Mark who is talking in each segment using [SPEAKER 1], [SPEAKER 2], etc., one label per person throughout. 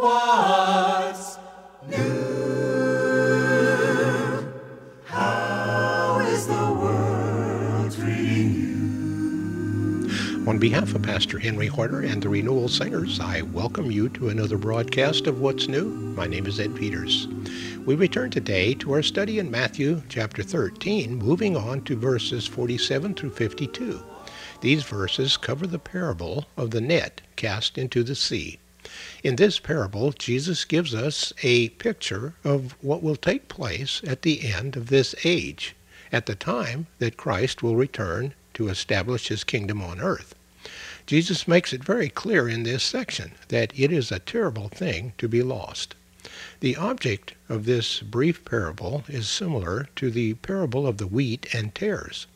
[SPEAKER 1] What's new? How is the world treating you?
[SPEAKER 2] On behalf of Pastor Henry Harder and the Renewal Singers, I welcome you to another broadcast of What's New. My name is Ed Peters. We return today to our study in Matthew chapter 13, moving on to verses 47 through 52. These verses cover the parable of the net cast into the sea. In this parable, Jesus gives us a picture of what will take place at the end of this age, at the time that Christ will return to establish his kingdom on earth. Jesus makes it very clear in this section that it is a terrible thing to be lost. The object of this brief parable is similar to the parable of the wheat and tares.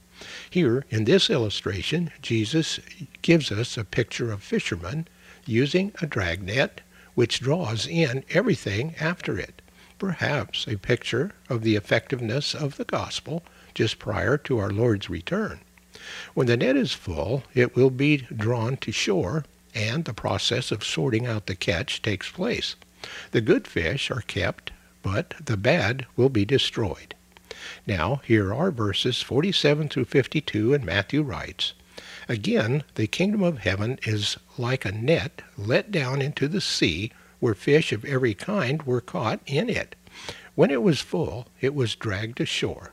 [SPEAKER 2] Here, in this illustration, Jesus gives us a picture of fishermen using a dragnet which draws in everything after it, perhaps a picture of the effectiveness of the gospel just prior to our Lord's return. When the net is full, it will be drawn to shore, and the process of sorting out the catch takes place. The good fish are kept, but the bad will be destroyed. Now, here are verses 47 through 52, and Matthew writes, Again, the kingdom of heaven is like a net let down into the sea, where fish of every kind were caught in it. When it was full, it was dragged ashore.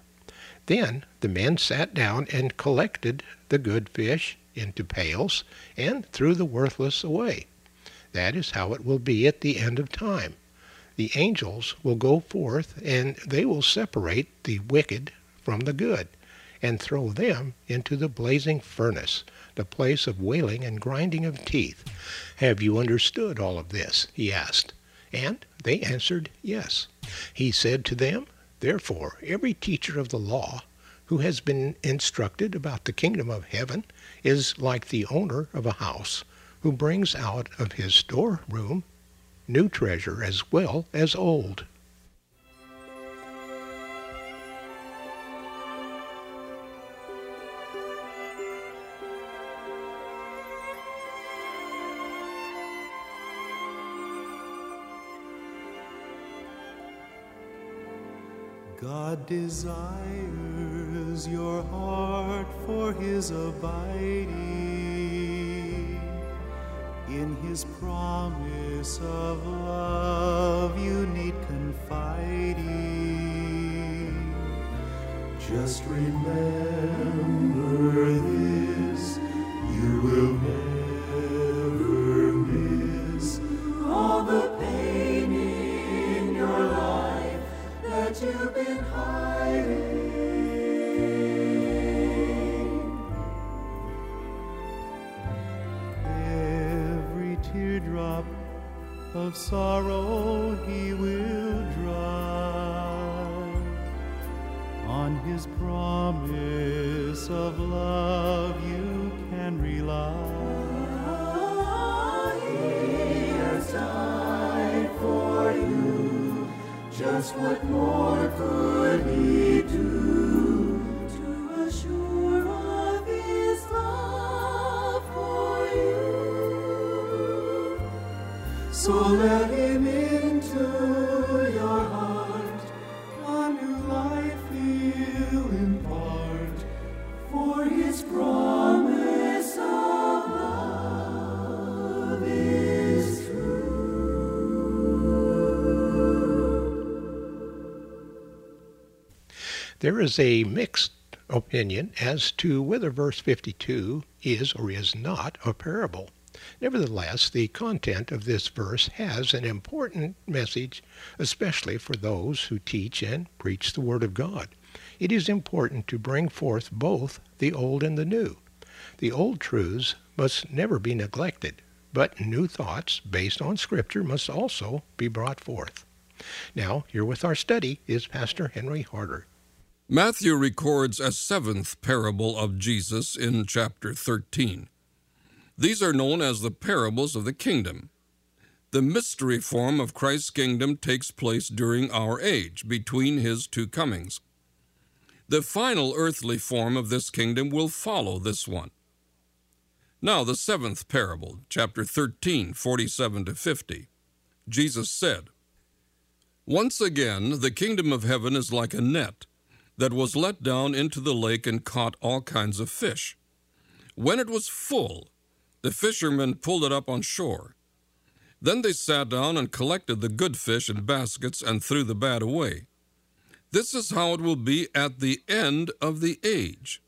[SPEAKER 2] Then the men sat down and collected the good fish into pails and threw the worthless away. That is how it will be at the end of time. The angels will go forth and they will separate the wicked from the good and throw them into the blazing furnace, the place of wailing and grinding of teeth. Have you understood all of this? he asked. And they answered, Yes. He said to them, Therefore, every teacher of the law who has been instructed about the kingdom of heaven is like the owner of a house who brings out of his storeroom new treasure as well as old.
[SPEAKER 1] God desires your heart for his abiding. In his promise of love, you need confiding. Just remember of sorrow he will dry. On his promise of love you can rely. He has died for you. Just what more could he
[SPEAKER 2] There is a mixed opinion as to whether verse 52 is or is not a parable. Nevertheless, the content of this verse has an important message, especially for those who teach and preach the Word of God. It is important to bring forth both the old and the new. The old truths must never be neglected, but new thoughts based on Scripture must also be brought forth. Now, here with our study is Pastor Henry Harder.
[SPEAKER 3] Matthew records a seventh parable of Jesus in chapter 13. These are known as the parables of the kingdom. The mystery form of Christ's kingdom takes place during our age, between his two comings. The final earthly form of this kingdom will follow this one. Now, the seventh parable, chapter 13, 47 to 50. Jesus said, Once again, the kingdom of heaven is like a net that was let down into the lake and caught all kinds of fish. When it was full, the fishermen pulled it up on shore. Then they sat down and collected the good fish in baskets and threw the bad away. This is how it will be at the end of the age.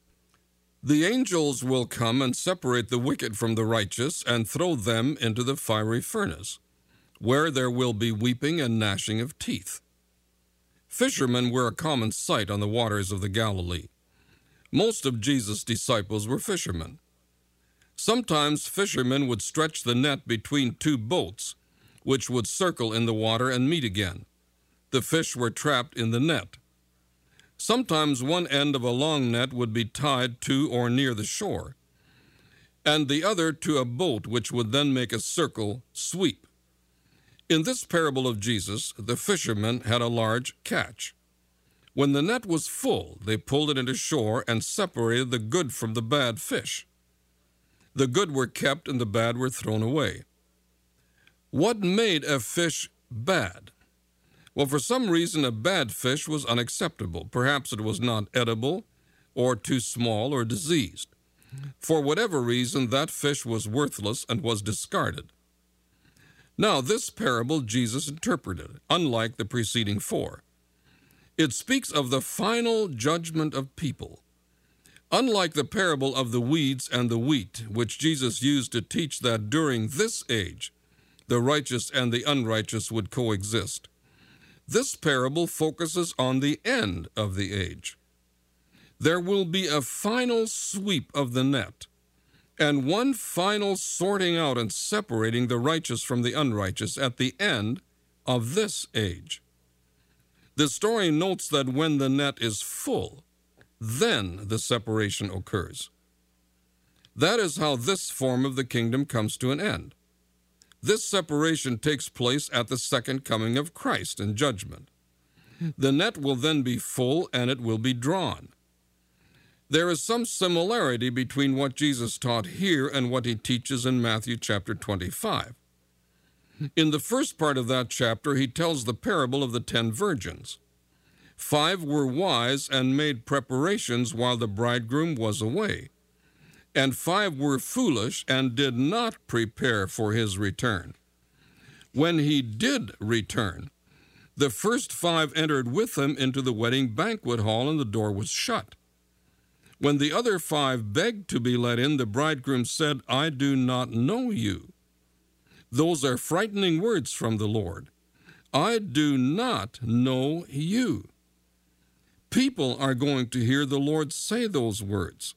[SPEAKER 3] The angels will come and separate the wicked from the righteous and throw them into the fiery furnace, where there will be weeping and gnashing of teeth. Fishermen were a common sight on the waters of the Galilee. Most of Jesus' disciples were fishermen. Sometimes fishermen would stretch the net between two boats, which would circle in the water and meet again. The fish were trapped in the net. Sometimes one end of a long net would be tied to or near the shore, and the other to a boat which would then make a circle sweep. In this parable of Jesus, the fishermen had a large catch. When the net was full, they pulled it into shore and separated the good from the bad fish. The good were kept and the bad were thrown away. What made a fish bad? Well, for some reason, a bad fish was unacceptable. Perhaps it was not edible, or too small, or diseased. For whatever reason, that fish was worthless and was discarded. Now, this parable Jesus interpreted, unlike the preceding four. It speaks of the final judgment of people. Unlike the parable of the weeds and the wheat, which Jesus used to teach that during this age, the righteous and the unrighteous would coexist, this parable focuses on the end of the age. There will be a final sweep of the net, and one final sorting out and separating the righteous from the unrighteous at the end of this age. The story notes that when the net is full, then the separation occurs. That is how this form of the kingdom comes to an end. This separation takes place at the second coming of Christ in judgment. The net will then be full and it will be drawn. There is some similarity between what Jesus taught here and what he teaches in Matthew chapter 25. In the first part of that chapter, he tells the parable of the ten virgins. Five were wise and made preparations while the bridegroom was away, and five were foolish and did not prepare for his return. When he did return, the first five entered with him into the wedding banquet hall, and the door was shut. When the other five begged to be let in, the bridegroom said, I do not know you. Those are frightening words from the Lord. I do not know you. People are going to hear the Lord say those words.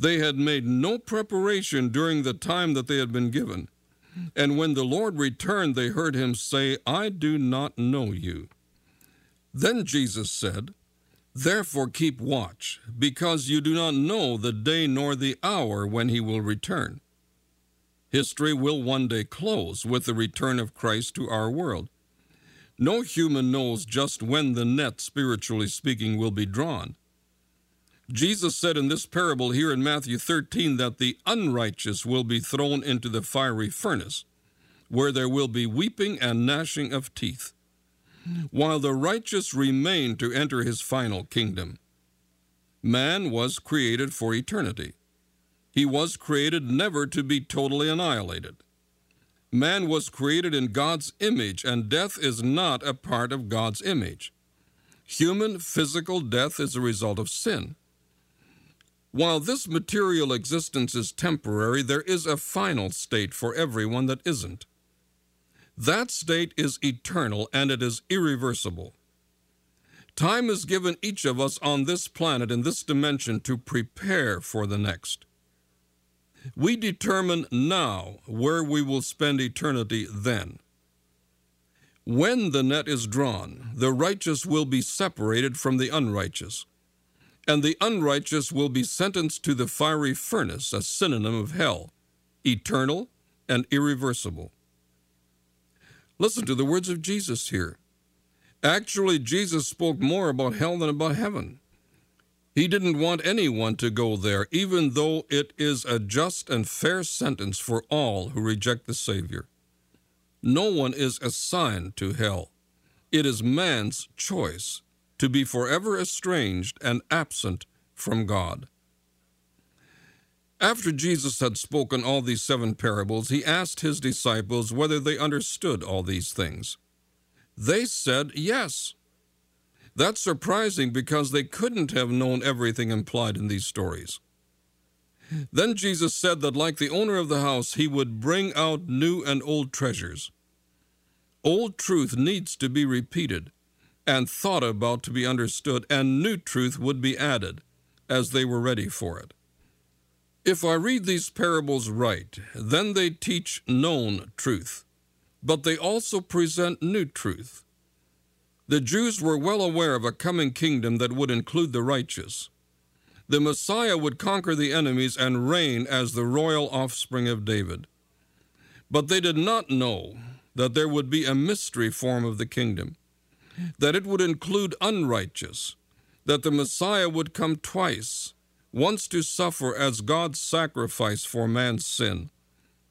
[SPEAKER 3] They had made no preparation during the time that they had been given. And when the Lord returned, they heard him say, I do not know you. Then Jesus said, Therefore keep watch, because you do not know the day nor the hour when he will return. History will one day close with the return of Christ to our world. No human knows just when the net, spiritually speaking, will be drawn. Jesus said in this parable here in Matthew 13 that the unrighteous will be thrown into the fiery furnace, where there will be weeping and gnashing of teeth, while the righteous remain to enter his final kingdom. Man was created for eternity. He was created never to be totally annihilated. Man was created in God's image, and death is not a part of God's image. Human physical death is a result of sin. While this material existence is temporary, there is a final state for everyone that isn't. That state is eternal and it is irreversible. Time is given each of us on this planet in this dimension to prepare for the next. We determine now where we will spend eternity then. When the net is drawn, the righteous will be separated from the unrighteous, and the unrighteous will be sentenced to the fiery furnace, a synonym of hell, eternal and irreversible. Listen to the words of Jesus here. Actually, Jesus spoke more about hell than about heaven. He didn't want anyone to go there, even though it is a just and fair sentence for all who reject the Savior. No one is assigned to hell. It is man's choice to be forever estranged and absent from God. After Jesus had spoken all these seven parables, he asked his disciples whether they understood all these things. They said yes. That's surprising because they couldn't have known everything implied in these stories. Then Jesus said that, like the owner of the house, he would bring out new and old treasures. Old truth needs to be repeated and thought about to be understood, and new truth would be added as they were ready for it. If I read these parables right, then they teach known truth, but they also present new truth. The Jews were well aware of a coming kingdom that would include the righteous. The Messiah would conquer the enemies and reign as the royal offspring of David. But they did not know that there would be a mystery form of the kingdom, that it would include unrighteous, that the Messiah would come twice once to suffer as God's sacrifice for man's sin,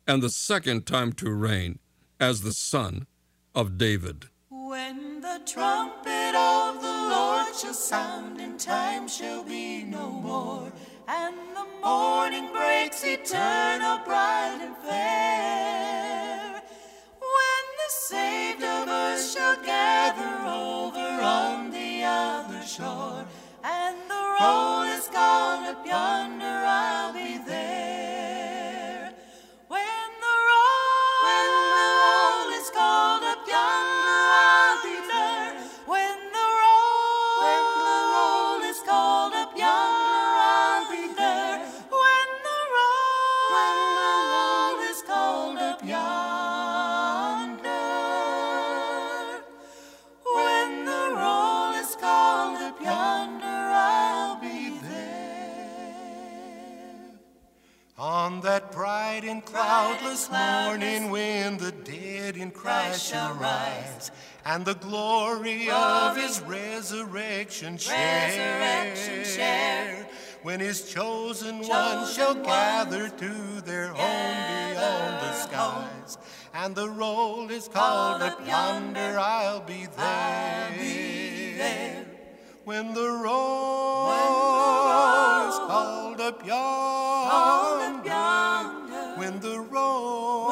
[SPEAKER 3] and the second time to reign as the Son of David.
[SPEAKER 4] When the trumpet of the Lord shall sound, and time shall be no more, and the morning breaks eternal, bright and fair. When the saved of earth shall gather over on the other shore, and the roll is called up yonder, I'll be there.
[SPEAKER 1] Shall rise and the glory of his resurrection share.
[SPEAKER 4] Resurrection share.
[SPEAKER 1] When his chosen ones shall
[SPEAKER 4] Chosen
[SPEAKER 1] gather to their home beyond the skies and the roll is called up yonder, I'll be there.
[SPEAKER 4] I'll be there.
[SPEAKER 1] When the roll is called up
[SPEAKER 4] Called
[SPEAKER 1] yonder.
[SPEAKER 4] up yonder.
[SPEAKER 1] When the roll,